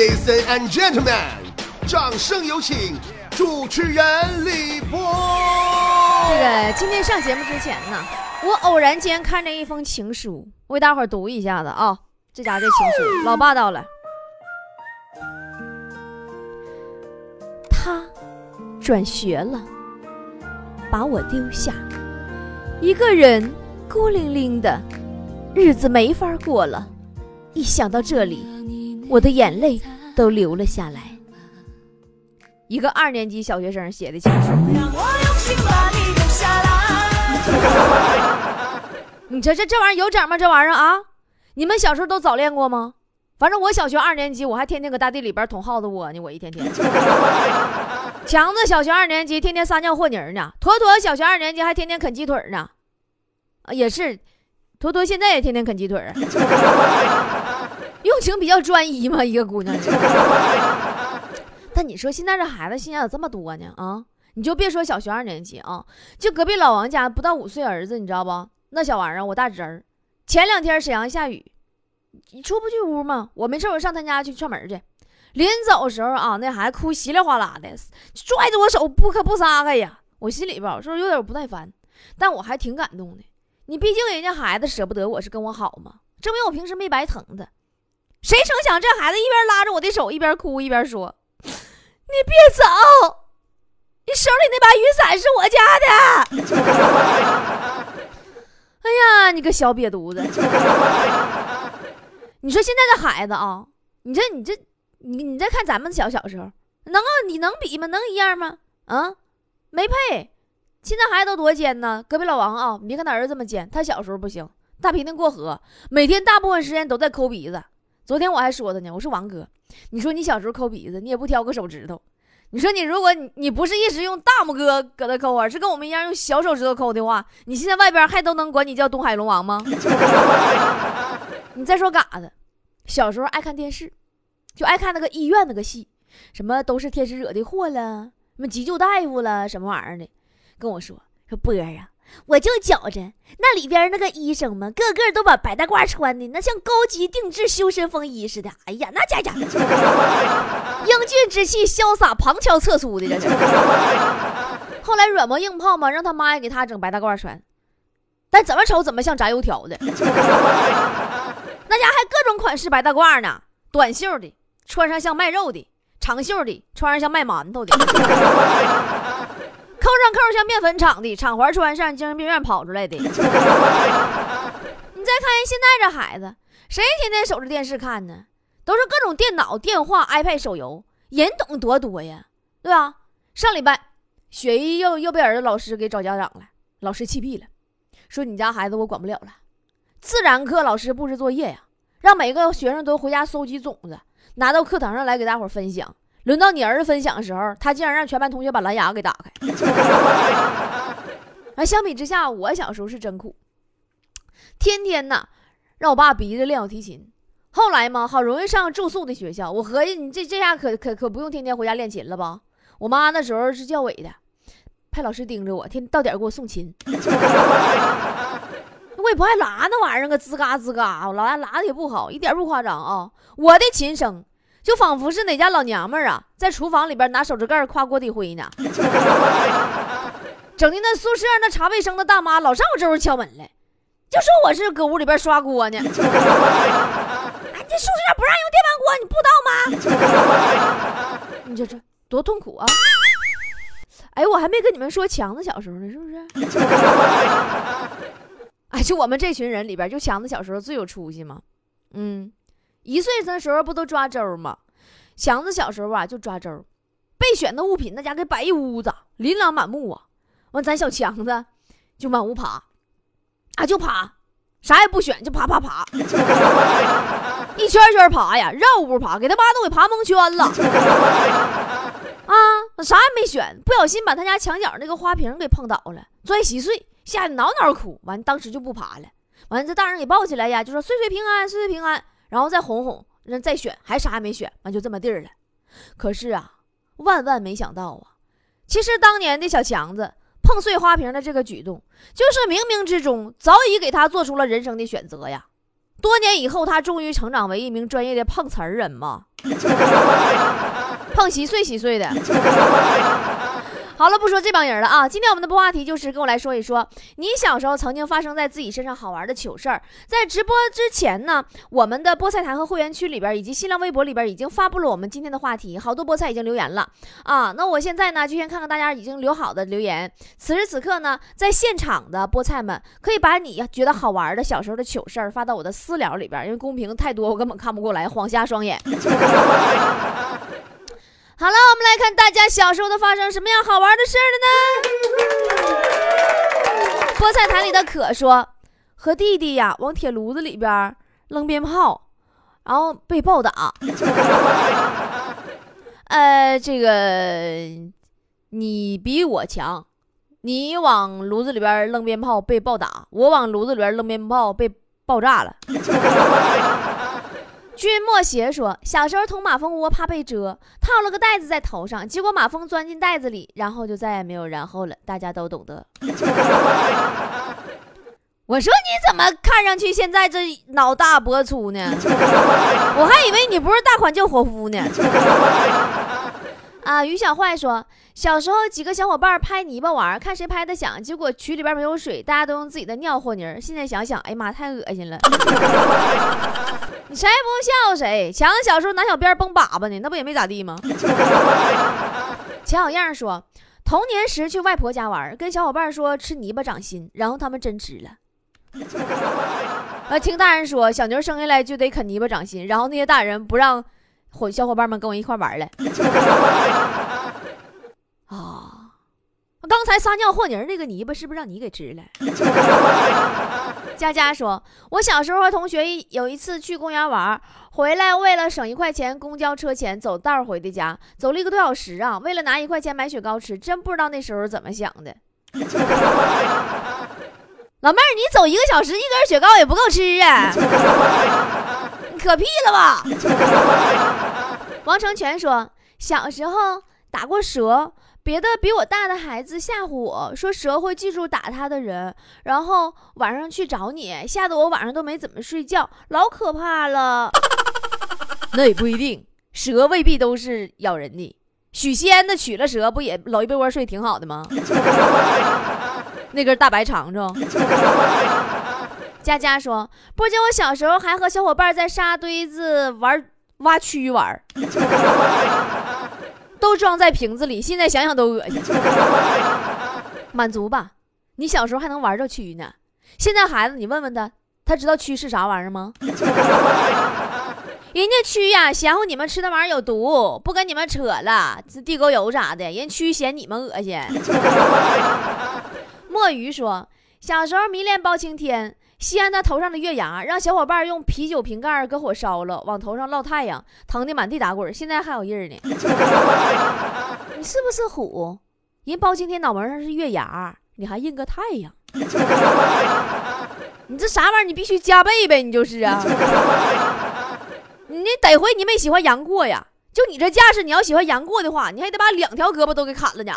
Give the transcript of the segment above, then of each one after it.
Ladies and gentlemen，掌声有请主持人李波。这个今天上节目之前呢，我偶然间看着一封情书，我给大伙儿读一下子啊。这家这情书 老霸道了。他转学了，把我丢下，一个人孤零零的，日子没法过了。一想到这里，我的眼泪都流了下来。一个二年级小学生写的情书。你这这这玩意儿有整吗？这玩意儿啊，你们小时候都早恋过吗？反正我小学二年级，我还天天搁大地里边捅耗子窝呢，我一天天。强子小学二年级，天天撒尿和泥呢。坨坨小学二年级，还天天啃鸡腿呢。啊，也是，坨坨现在也天天啃鸡腿。用情比较专一嘛，一个姑娘。但你说现在这孩子心眼咋这么多呢？啊，你就别说小学二年级啊，就隔壁老王家不到五岁儿子，你知道不？那小玩意儿，我大侄儿，前两天沈阳下雨，你出不去屋吗？我没事，我上他家去串门去。临走的时候啊，那孩子哭稀里哗啦的，拽着我手不可不撒开呀。我心里边说有点不耐烦，但我还挺感动的。你毕竟人家孩子舍不得我是跟我好嘛，证明我平时没白疼他。谁成想这孩子一边拉着我的手，一边哭一边说：“你别走，你手里那把雨伞是我家的。”哎呀，你个小瘪犊子！你说现在这孩子啊，你这你这你你再看咱们小小时候，能你能比吗？能一样吗？啊，没配！现在孩子都多尖呢。隔壁老王啊，你别看他儿子这么尖，他小时候不行，大鼻涕过河，每天大部分时间都在抠鼻子。昨天我还说他呢，我说王哥，你说你小时候抠鼻子，你也不挑个手指头。你说你如果你你不是一直用大拇哥搁那抠，而是跟我们一样用小手指头抠的话，你现在外边还都能管你叫东海龙王吗？你再说嘎子，小时候爱看电视，就爱看那个医院那个戏，什么都是天使惹的祸了，什么急救大夫了，什么玩意儿的，跟我说说波儿啊。我就觉着那里边那个医生们，个个都把白大褂穿的那像高级定制修身风衣似的。哎呀，那家家 英俊之气，潇洒旁敲侧出的。后来软磨硬泡嘛，让他妈也给他整白大褂穿，但怎么瞅怎么像炸油条的。那家还各种款式白大褂呢，短袖的穿上像卖肉的，长袖的穿上像卖馒头的。扣上扣像面粉厂的，厂环穿上精神病院跑出来的。你再看人现在这孩子，谁天天守着电视看呢？都是各种电脑、电话、iPad、手游，人懂多多呀，对吧？上礼拜，雪姨又又被儿子老师给找家长了，老师气毙了，说你家孩子我管不了了。自然课老师布置作业呀，让每个学生都回家收集种子，拿到课堂上来给大伙分享。轮到你儿子分享的时候，他竟然让全班同学把蓝牙给打开。啊，相比之下，我小时候是真苦，天天呐让我爸逼着练小提琴。后来嘛，好容易上住宿的学校，我合计你这这下可可可不用天天回家练琴了吧？我妈那时候是教委的，派老师盯着我，天到点给我送琴。我也不爱拉那玩意儿个吱嘎吱嘎，我拉拉的也不好，一点不夸张啊，我的琴声。就仿佛是哪家老娘们儿啊，在厨房里边拿手指盖夸锅底灰呢，整的那宿舍那查卫生的大妈老上我这屋敲门来，就说我是搁屋里边刷锅呢。哎，这宿舍不让用电饭锅，你不知道吗？你这这多痛苦啊！哎，我还没跟你们说强子小时候呢，是不是？哎，就我们这群人里边，就强子小时候最有出息嘛。嗯。一岁的时候不都抓周吗？强子小时候啊就抓周，备选的物品那家给摆一屋子，琳琅满目啊。完咱小强子就满屋爬，啊就爬，啥也不选就爬爬爬，一圈圈爬呀，绕屋爬，给他妈都给爬蒙圈了。啊，啥也没选，不小心把他家墙角那个花瓶给碰倒了，摔稀碎，吓得挠挠哭。完当时就不爬了。完这大人给抱起来呀，就说岁岁平安，岁岁平安。然后再哄哄，再选，还啥也没选，完就这么地儿了。可是啊，万万没想到啊，其实当年的小强子碰碎花瓶的这个举动，就是冥冥之中早已给他做出了人生的选择呀。多年以后，他终于成长为一名专业的碰瓷儿人嘛。碰稀碎稀碎的。好了，不说这帮人了啊！今天我们的播话题就是跟我来说一说，你小时候曾经发生在自己身上好玩的糗事儿。在直播之前呢，我们的菠菜坛和会员区里边，以及新浪微博里边已经发布了我们今天的话题，好多菠菜已经留言了啊。那我现在呢，就先看看大家已经留好的留言。此时此刻呢，在现场的菠菜们可以把你觉得好玩的小时候的糗事儿发到我的私聊里边，因为公屏太多，我根本看不过来，晃瞎双眼。好了，我们来看大家小时候都发生什么样好玩的事儿了呢？菠菜坛里的可说，和弟弟呀往铁炉子里边扔鞭炮，然后被暴打。呃，这个你比我强，你往炉子里边扔鞭炮被暴打，我往炉子里边扔鞭炮被爆炸了。君莫邪说，小时候捅马蜂窝怕被蛰，套了个袋子在头上，结果马蜂钻进袋子里，然后就再也没有然后了。大家都懂得。我说你怎么看上去现在这脑大脖粗呢？我还以为你不是大款就活夫呢。啊，于小坏说，小时候几个小伙伴拍泥巴玩，看谁拍的响，结果渠里边没有水，大家都用自己的尿和泥。现在想想，哎呀妈，太恶心了。你谁也不用笑谁？强子小时候拿小鞭崩粑粑呢，那不也没咋地吗？钱小样说，童年时去外婆家玩，跟小伙伴说吃泥巴长心，然后他们真吃了。呃，听大人说，小牛生下来就得啃泥巴长心，然后那些大人不让伙小伙伴们跟我一块玩了。啊，刚才撒尿和泥那个泥巴是不是让你给吃了？佳佳说：“我小时候和同学有一次去公园玩，回来为了省一块钱公交车钱，走道回的家，走了一个多小时啊！为了拿一块钱买雪糕吃，真不知道那时候怎么想的。老妹儿，你走一个小时，一根雪糕也不够吃啊！你可屁了吧！” 王成全说：“小时候打过蛇。”别的比我大的孩子吓唬我说蛇会记住打他的人，然后晚上去找你，吓得我晚上都没怎么睡觉，老可怕了。那也不一定，蛇未必都是咬人的。许仙那娶了蛇，不也搂一被窝睡挺好的吗？那根大白长虫。佳佳说，不仅我小时候还和小伙伴在沙堆子玩挖蛆玩。都装在瓶子里，现在想想都恶心。满足吧，你小时候还能玩着蛆呢。现在孩子，你问问他，他知道蛆是啥玩意儿吗？人家蛆呀，嫌乎你们吃那玩意儿有毒，不跟你们扯了。这地沟油啥的，人蛆嫌你们恶心。墨鱼说，小时候迷恋包青天。西安他头上的月牙，让小伙伴用啤酒瓶盖搁火烧了，往头上烙太阳，疼的满地打滚，现在还有印儿呢。你是不是虎？人包青天脑门上是月牙，你还印个太阳？你这啥玩意儿？你必须加倍呗，你就是啊。你得亏你没喜欢杨过呀，就你这架势，你要喜欢杨过的话，你还得把两条胳膊都给砍了呢。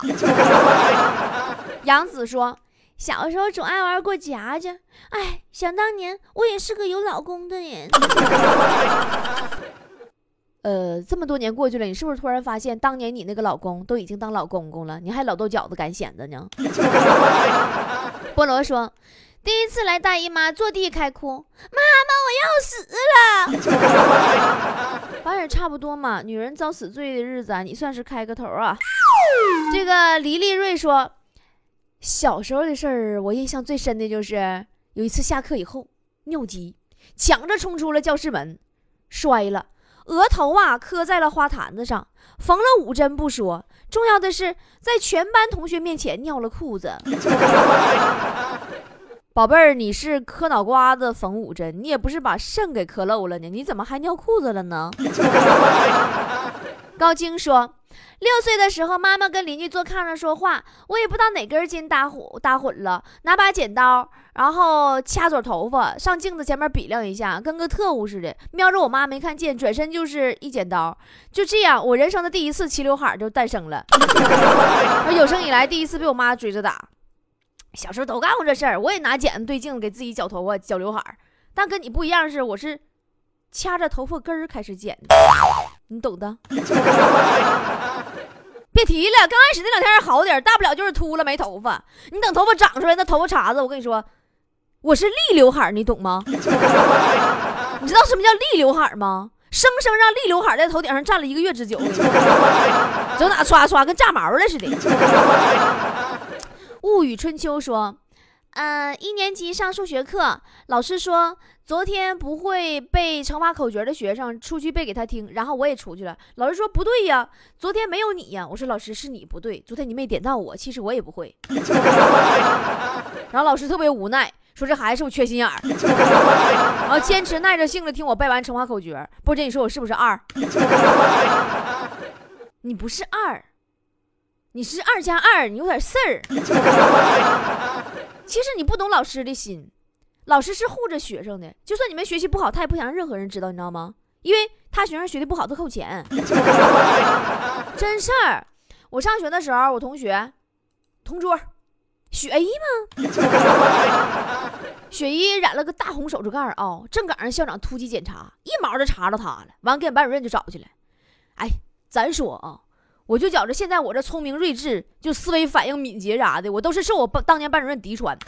杨子说。小时候总爱玩过夹夹，哎，想当年我也是个有老公的人。呃，这么多年过去了，你是不是突然发现，当年你那个老公都已经当老公公了，你还老豆饺子擀蚬子呢？菠萝说，第一次来大姨妈坐地开哭，妈妈我要死了。反正差不多嘛，女人遭死罪的日子啊，你算是开个头啊。这个黎丽瑞说。小时候的事儿，我印象最深的就是有一次下课以后尿急，抢着冲出了教室门，摔了，额头啊磕在了花坛子上，缝了五针不说，重要的是在全班同学面前尿了裤子。宝贝儿，你是磕脑瓜子缝五针，你也不是把肾给磕漏了呢，你怎么还尿裤子了呢？高晶说。六岁的时候，妈妈跟邻居坐炕上说话，我也不知道哪根筋搭混搭混了，拿把剪刀，然后掐撮头发，上镜子前面比量一下，跟个特务似的，瞄着我妈没看见，转身就是一剪刀，就这样，我人生的第一次齐刘海就诞生了。有生以来第一次被我妈追着打，小时候都干过这事儿，我也拿剪子对镜子给自己绞头发、绞刘海，但跟你不一样是，我是掐着头发根儿开始剪的。你懂的。别提了，刚开始那两天还好点，大不了就是秃了没头发。你等头发长出来，那头发茬子，我跟你说，我是立刘海，你懂吗？你知道什么叫立刘海吗？生生让立刘海在头顶上站了一个月之久，走哪刷刷跟炸毛了似的。物语春秋说。呃，一年级上数学课，老师说昨天不会背乘法口诀的学生出去背给他听，然后我也出去了。老师说不对呀，昨天没有你呀。我说老师是你不对，昨天你没点到我，其实我也不会。然后老师特别无奈，说这孩子是不是缺心眼儿？然后坚持耐着性子听我背完乘法口诀。波姐，你说我是不是二？你不是二，你是二加二，你有点事儿。其实你不懂老师的心，老师是护着学生的。就算你们学习不好，他也不想让任何人知道，你知道吗？因为他学生学的不好，他扣钱。真事儿，我上学的时候，我同学，同桌，雪姨吗？雪姨染了个大红手指盖啊，正赶上校长突击检查，一毛就查着他了。完，给俺班主任就找去了。哎，咱说啊。我就觉着现在我这聪明睿智，就思维反应敏捷啥的，我都是受我当年班主任嫡传。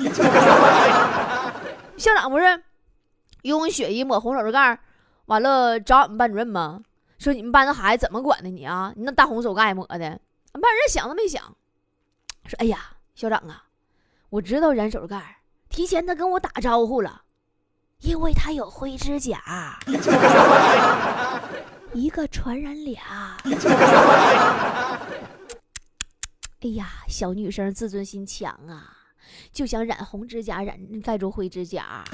校长不是用血衣抹红手指盖，完了找俺们班主任吗？说你们班的孩子怎么管的你啊？你那大红手盖抹的，俺班主任想都没想，说：“哎呀，校长啊，我知道染手指盖，提前他跟我打招呼了，因为他有灰指甲。”一个传染俩。哎呀，小女生自尊心强啊，就想染红指甲，染盖住灰指甲。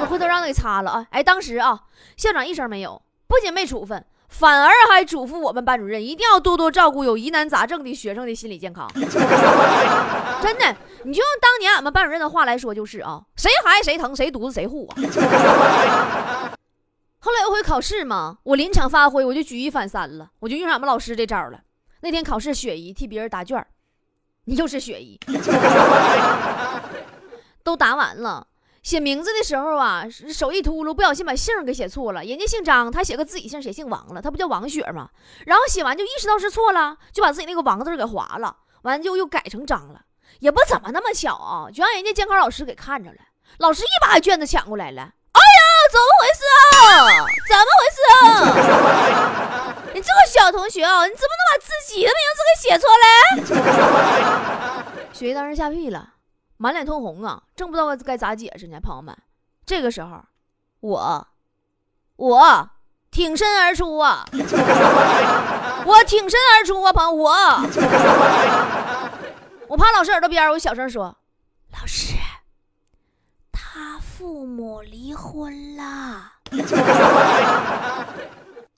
我回头让他给擦了啊！哎，当时啊，校长一声没有，不仅没处分，反而还嘱咐我们班主任一定要多多照顾有疑难杂症的学生的心理健康。真的，你就用当年俺们班主任的话来说，就是啊，谁孩子谁疼，谁犊子谁护啊。后来有回考试嘛，我临场发挥，我就举一反三了，我就用上俺们老师这招了。那天考试，雪姨替别人答卷你又是雪姨，都答完了，写名字的时候啊，手一秃噜，不小心把姓给写错了。人家姓张，他写个自己姓，谁姓王了，他不叫王雪吗？然后写完就意识到是错了，就把自己那个王字给划了，完就又改成张了。也不怎么那么巧啊，就让人家监考老师给看着了，老师一把卷子抢过来了。哎呀怎么回事啊？怎么回事啊？你这个小同学啊，你怎么能把自己的名字给写错嘞？雪姨当时吓屁了，满脸通红啊，正不知道该咋解释呢。朋友们，这个时候，我，我挺身而出啊，我挺身而出啊，朋友，我，我趴老师耳朵边，我小声说，老师。他父母离婚了，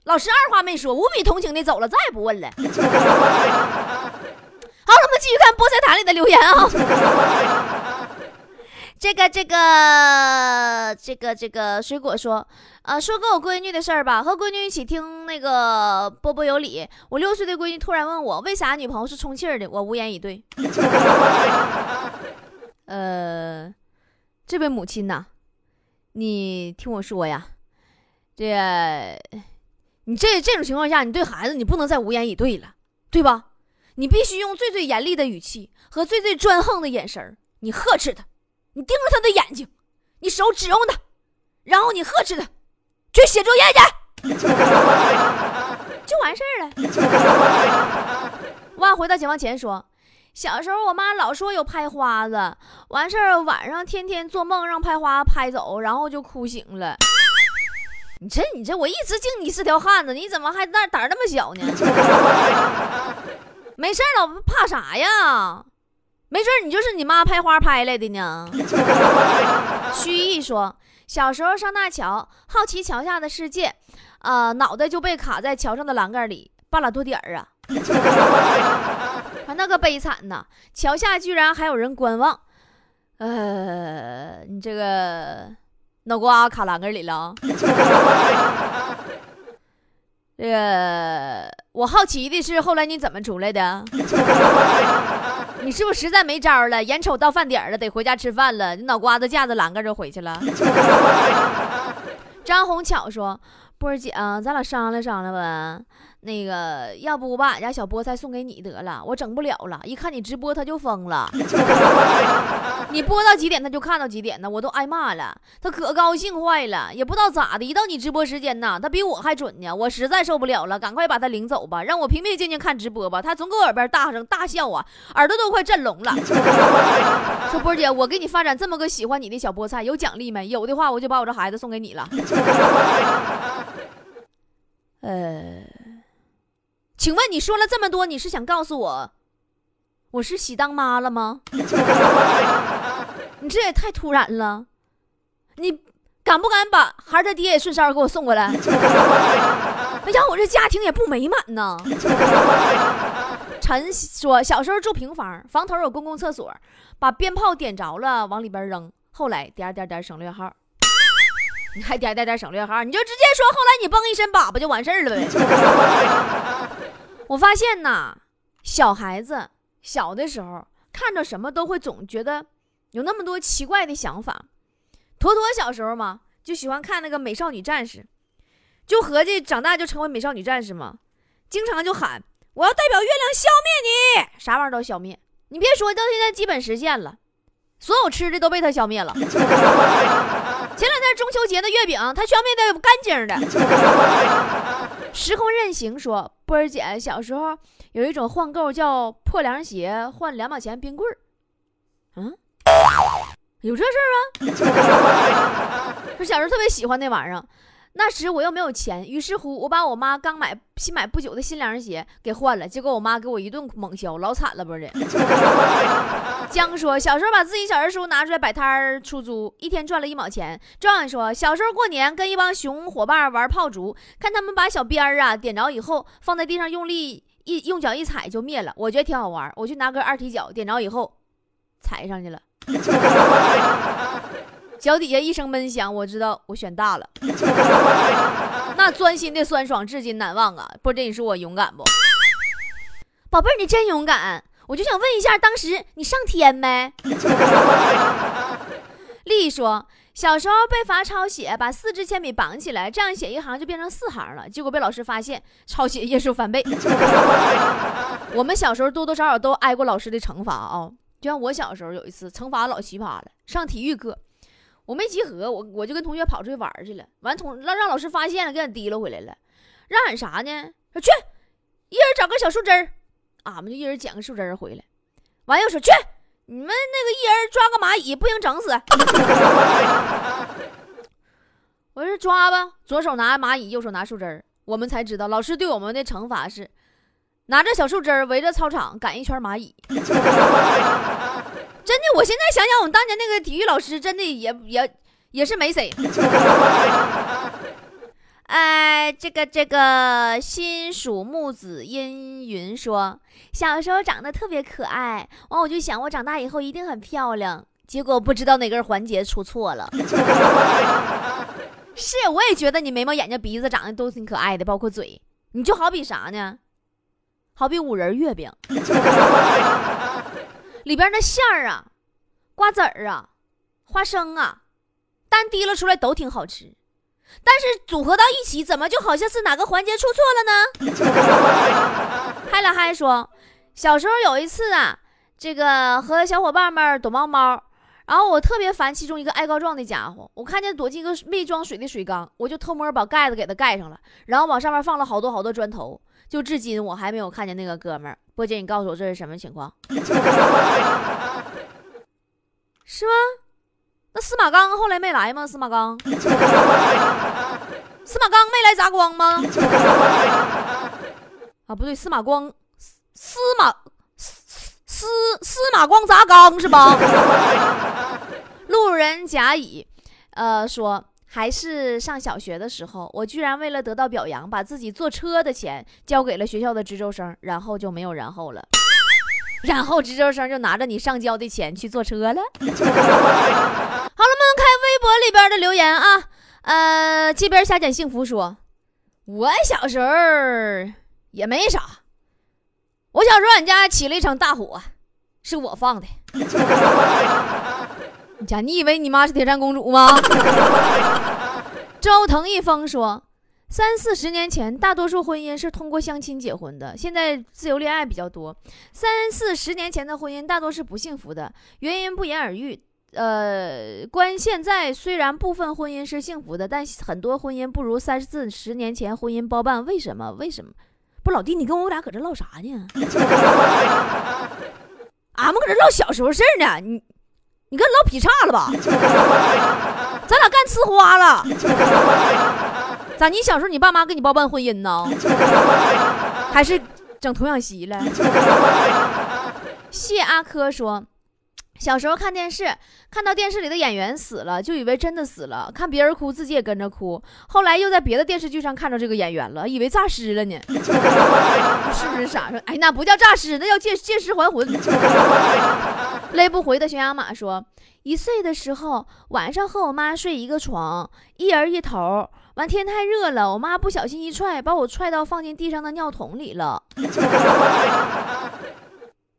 老师二话没说，无比同情的走了，再也不问了。好了，我们继续看菠菜坛里的留言啊。这个这个这个这个水果说，呃，说跟我闺女的事儿吧。和闺女一起听那个波波有理，我六岁的闺女突然问我，为啥女朋友是充气儿的？我无言以对。呃。这位母亲呐，你听我说呀，这，你这这种情况下，你对孩子你不能再无言以对了，对吧？你必须用最最严厉的语气和最最专横的眼神你呵斥他，你盯着他的眼睛，你手指用他，然后你呵斥他，去写作业去，就完事儿了。万回到解放前说。小时候，我妈老说有拍花子，完事儿晚上天天做梦让拍花拍走，然后就哭醒了。你这你这，我一直敬你是条汉子，你怎么还那胆儿那么小呢？没事了，怕啥呀？没准你就是你妈拍花拍来的呢。虚意说，小时候上大桥，好奇桥下的世界，呃，脑袋就被卡在桥上的栏杆里，半拉多点儿啊啊。那个悲惨呐！桥下居然还有人观望。呃，你这个脑瓜卡栏杆里了。这个我好奇的是，后来你怎么出来的？你是不是实在没招了？眼瞅到饭点了，得回家吃饭了，你脑瓜子架子栏杆就回去了。张红巧说。波儿姐啊，咱俩商量商量吧。那个，要不我把俺家小菠菜送给你得了，我整不了了。一看你直播，他就疯了。你播到几点，他就看到几点呢，我都挨骂了。他可高兴坏了，也不知道咋的，一到你直播时间呢，他比我还准呢。我实在受不了了，赶快把他领走吧，让我平平静静看直播吧。他总搁我耳边大声大笑啊，耳朵都快震聋了。说波姐，我给你发展这么个喜欢你的小菠菜，有奖励没？有的话，我就把我这孩子送给你了。呃。请问你说了这么多，你是想告诉我，我是喜当妈了吗？你这也太突然了，你敢不敢把孩儿他爹也顺捎给我送过来？哎呀，我这家庭也不美满呐。陈说，小时候住平房，房头有公共厕所，把鞭炮点着了往里边扔，后来点点点省略号。你还点点点省略号，你就直接说后来你崩一身粑粑就完事儿了呗。我发现呐，小孩子小的时候看着什么都会总觉得有那么多奇怪的想法。坨坨小时候嘛，就喜欢看那个美少女战士，就合计长大就成为美少女战士嘛，经常就喊我要代表月亮消灭你，啥玩意儿都消灭。你别说，到现在基本实现了，所有吃的都被他消灭了。前两天中秋节的月饼，他消灭的干净的。时空任行说：“波儿姐小时候有一种换购叫破凉鞋换两毛钱冰棍儿，嗯，有这事儿吗？说小时候特别喜欢那玩意儿。”那时我又没有钱，于是乎我把我妈刚买新买不久的新凉鞋给换了，结果我妈给我一顿猛削，老惨了不是的？江说小时候把自己小人书拿出来摆摊儿出租，一天赚了一毛钱。壮说小时候过年跟一帮熊伙伴玩炮竹，看他们把小鞭儿啊点着以后放在地上用力一用脚一踩就灭了，我觉得挺好玩，我去拿根二踢脚点着以后踩上去了。脚底下一声闷响，我知道我选大了，那钻心的酸爽至今难忘啊！不知你说我勇敢不？宝贝儿，你真勇敢！我就想问一下，当时你上天没？丽说，小时候被罚抄写，把四支铅笔绑起来，这样写一行就变成四行了，结果被老师发现，抄写页数翻倍。我们小时候多多少少都挨过老师的惩罚啊，就像我小时候有一次惩罚老奇葩了，上体育课。我没集合，我我就跟同学跑出去玩去了。完，同让让老师发现了，给俺提溜回来了。让俺啥呢？说去，一人找个小树枝儿，俺们就一人捡个树枝儿回来。完又说去，你们那个一人抓个蚂蚁，不行整死。我说抓吧，左手拿蚂蚁，右手拿树枝儿。我们才知道，老师对我们的惩罚是拿着小树枝儿围着操场赶一圈蚂蚁。真的，我现在想想，我们当年那个体育老师真的也也也是没谁。哎，这个这个新属木子阴云说，小时候长得特别可爱，完我就想我长大以后一定很漂亮，结果不知道哪根环节出错了。是，我也觉得你眉毛、眼睛、鼻子长得都挺可爱的，包括嘴，你就好比啥呢？好比五仁月饼。里边那馅儿啊，瓜子儿啊，花生啊，单提了出来都挺好吃，但是组合到一起，怎么就好像是哪个环节出错了呢？嗨了嗨说，小时候有一次啊，这个和小伙伴们躲猫猫，然后我特别烦其中一个爱告状的家伙，我看见躲进一个没装水的水缸，我就偷摸把盖子给他盖上了，然后往上面放了好多好多砖头。就至今我还没有看见那个哥们儿，波姐，你告诉我这是什么情况？是吗？那司马刚后来没来吗？司马刚，司马刚没来砸光吗？啊，不对，司马光，司马司司司马光砸缸是吧？路人甲乙，呃，说。还是上小学的时候，我居然为了得到表扬，把自己坐车的钱交给了学校的值周生，然后就没有然后了。然后值周生就拿着你上交的钱去坐车了。好了，我们看微博里边的留言啊，呃，这边瞎捡幸福说，我小时候也没啥，我小时候俺家起了一场大火，是我放的。你家，你以为你妈是铁扇公主吗？周腾一峰说，三四十年前，大多数婚姻是通过相亲结婚的，现在自由恋爱比较多。三四十年前的婚姻大多是不幸福的，原因不言而喻。呃，关现在虽然部分婚姻是幸福的，但很多婚姻不如三四十年前婚姻包办。为什么？为什么？不，老弟，你跟我俩搁这唠啥呢？俺们搁这唠小时候事儿呢。你，你跟老劈叉了吧？咱俩干呲花了？咋？你小时候你爸妈给你包办婚姻呢？还是整童养媳了？谢阿珂说。小时候看电视，看到电视里的演员死了，就以为真的死了。看别人哭，自己也跟着哭。后来又在别的电视剧上看着这个演员了，以为诈尸了呢。是不是傻？说，哎，那不叫诈尸，那叫借借尸还魂。勒不回的悬崖马说，一岁的时候，晚上和我妈睡一个床，一人一头。完天太热了，我妈不小心一踹，把我踹到放进地上的尿桶里了。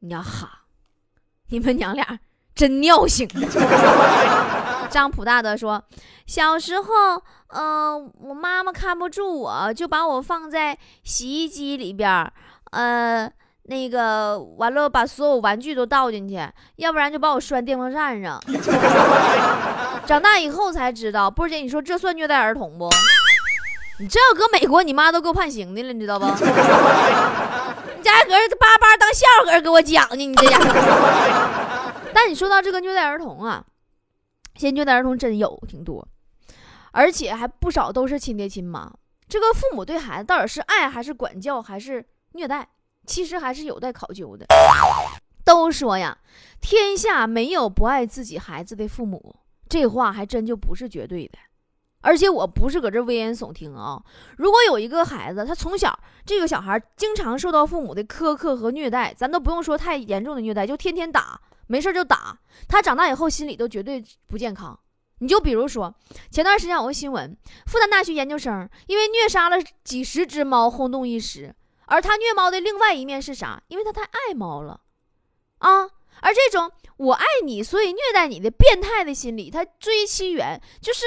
呀哈，你们娘俩。真尿性！张普大德说，小时候，嗯，我妈妈看不住我，就把我放在洗衣机里边儿呃，那个完了把所有玩具都倒进去，要不然就把我拴电风扇上。长大以后才知道，波姐，你说这算虐待儿童不？你这要搁美国，你妈都够判刑的了，你知道不？你家搁这叭叭当笑话给我讲呢，你这家伙。但你说到这个虐待儿童啊，现在虐待儿童真有挺多，而且还不少都是亲爹亲妈。这个父母对孩子到底是爱还是管教还是虐待，其实还是有待考究的。都说呀，天下没有不爱自己孩子的父母，这话还真就不是绝对的。而且我不是搁这危言耸听啊。如果有一个孩子，他从小这个小孩经常受到父母的苛刻和虐待，咱都不用说太严重的虐待，就天天打。没事就打他，长大以后心理都绝对不健康。你就比如说，前段时间有个新闻，复旦大学研究生因为虐杀了几十只猫轰动一时，而他虐猫的另外一面是啥？因为他太爱猫了啊！而这种我爱你，所以虐待你的变态的心理，他追其源就是，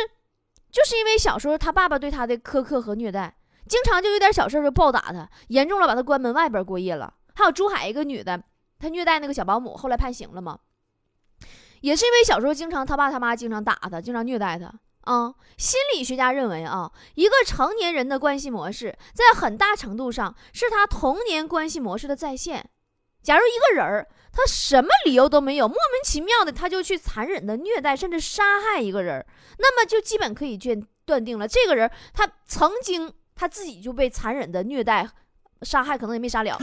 就是因为小时候他爸爸对他的苛刻和虐待，经常就有点小事就暴打他，严重了把他关门外边过夜了。还有珠海一个女的。他虐待那个小保姆，后来判刑了吗？也是因为小时候经常他爸他妈经常打他，经常虐待他啊。心理学家认为啊，一个成年人的关系模式，在很大程度上是他童年关系模式的再现。假如一个人儿他什么理由都没有，莫名其妙的他就去残忍的虐待甚至杀害一个人，那么就基本可以断断定了，这个人他曾经他自己就被残忍的虐待、杀害，可能也没杀了。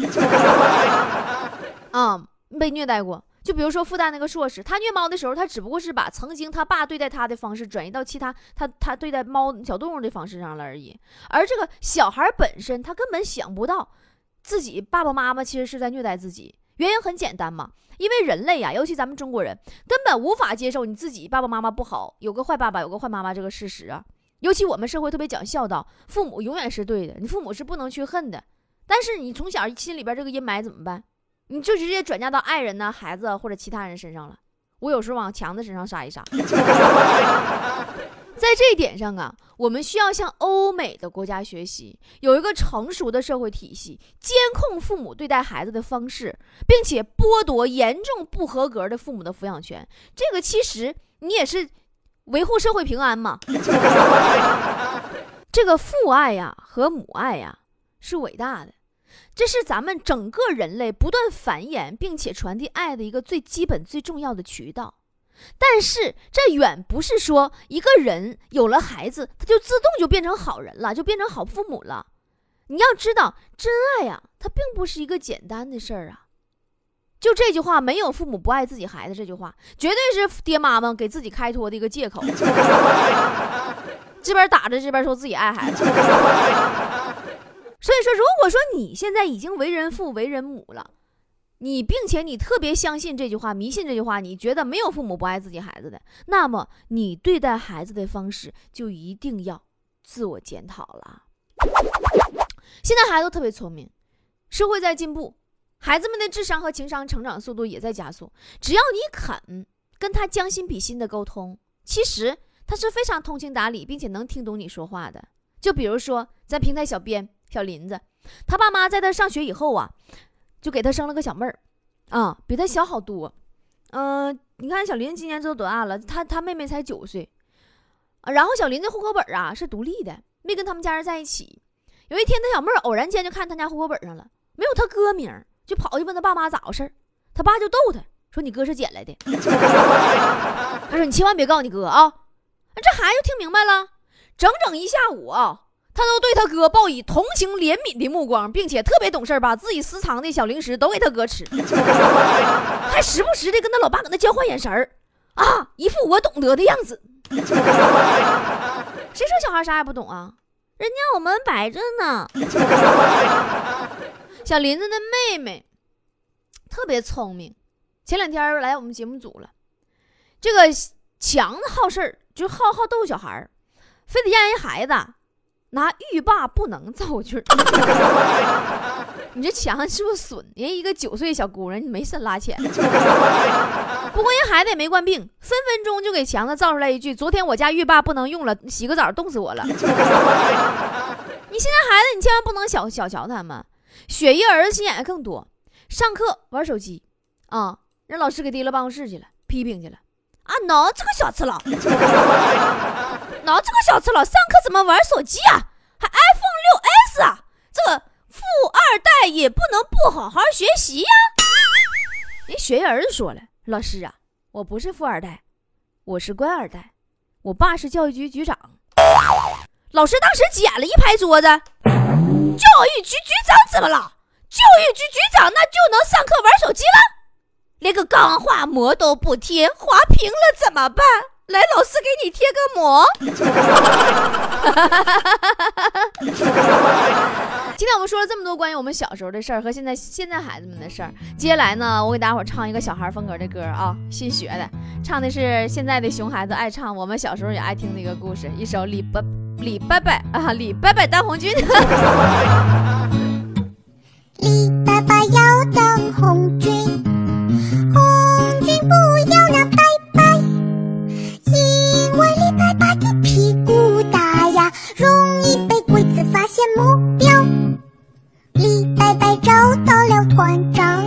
啊，被虐待过。就比如说复旦那个硕士，他虐猫的时候，他只不过是把曾经他爸对待他的方式转移到其他他他对待猫小动物的方式上了而已。而这个小孩本身，他根本想不到自己爸爸妈妈其实是在虐待自己。原因很简单嘛，因为人类呀，尤其咱们中国人，根本无法接受你自己爸爸妈妈不好，有个坏爸爸，有个坏妈妈这个事实啊。尤其我们社会特别讲孝道，父母永远是对的，你父母是不能去恨的。但是你从小心里边这个阴霾怎么办？你就直接转嫁到爱人呢、孩子或者其他人身上了。我有时候往强子身上撒一撒。在这一点上啊，我们需要向欧美的国家学习，有一个成熟的社会体系，监控父母对待孩子的方式，并且剥夺严重不合格的父母的抚养权。这个其实你也是维护社会平安嘛。这个父爱呀和母爱呀是伟大的。这是咱们整个人类不断繁衍并且传递爱的一个最基本、最重要的渠道。但是，这远不是说一个人有了孩子，他就自动就变成好人了，就变成好父母了。你要知道，真爱呀，它并不是一个简单的事儿啊。就这句话，没有父母不爱自己孩子，这句话绝对是爹妈们给自己开脱的一个借口。这边打着，这边说自己爱孩子。所以说，如果说你现在已经为人父、为人母了，你并且你特别相信这句话、迷信这句话，你觉得没有父母不爱自己孩子的，那么你对待孩子的方式就一定要自我检讨了。现在孩子特别聪明，社会在进步，孩子们的智商和情商成长速度也在加速。只要你肯跟他将心比心的沟通，其实他是非常通情达理，并且能听懂你说话的。就比如说咱平台小编小林子，他爸妈在他上学以后啊，就给他生了个小妹儿，啊，比他小好多。嗯，你看小林今年都多大了？他他妹妹才九岁。啊，然后小林的户口本啊是独立的，没跟他们家人在一起。有一天，他小妹儿偶然间就看他家户口本上了，没有他哥名，就跑去问他爸妈咋回事他爸就逗他说：“你哥是捡来的。”他说：“你千万别告诉你哥啊！”这孩子听明白了，整整一下午啊，他都对他哥报以同情怜悯的目光，并且特别懂事，把自己私藏的小零食都给他哥吃，还时不时的跟他老爸搁那交换眼神儿啊，一副我懂得的样子。谁说小孩啥也不懂啊？人家我们摆着呢。小林子的妹妹特别聪明，前两天来我们节目组了。这个强子好事儿，就好好逗小孩儿，非得让人孩子拿浴霸不能造句。你这强是不是损？人一个九岁小姑娘，你没事拉钱。不过人孩子也没惯病，分分钟就给强子造出来一句：“昨天我家浴霸不能用了，洗个澡冻死我了。”你现在孩子，你千万不能小小瞧他们。雪姨儿子心眼更多，上课玩手机，啊，让老师给提了办公室去了，批评去了。啊，喏，这个小次佬，这个小赤佬，上课怎么玩手机啊？还 iPhone 六 S 啊？这个。富二代也不能不好好学习呀！人学员儿子说了：“老师啊，我不是富二代，我是官二代，我爸是教育局局长。”老师当时捡了一拍桌子：“教育局局长怎么了？教育局局长那就能上课玩手机了？连个钢化膜都不贴，划屏了怎么办？来，老师给你贴个膜。”今天我们说了这么多关于我们小时候的事儿和现在现在孩子们的事儿，接下来呢，我给大伙儿唱一个小孩风格的歌啊，新学的，唱的是现在的熊孩子爱唱，我们小时候也爱听的一个故事，一首李伯李伯伯啊，李伯伯当红军。李伯伯要当红军，红军不为李伯伯的屁股大呀，容易被鬼子发现目标。李白白找到了团长，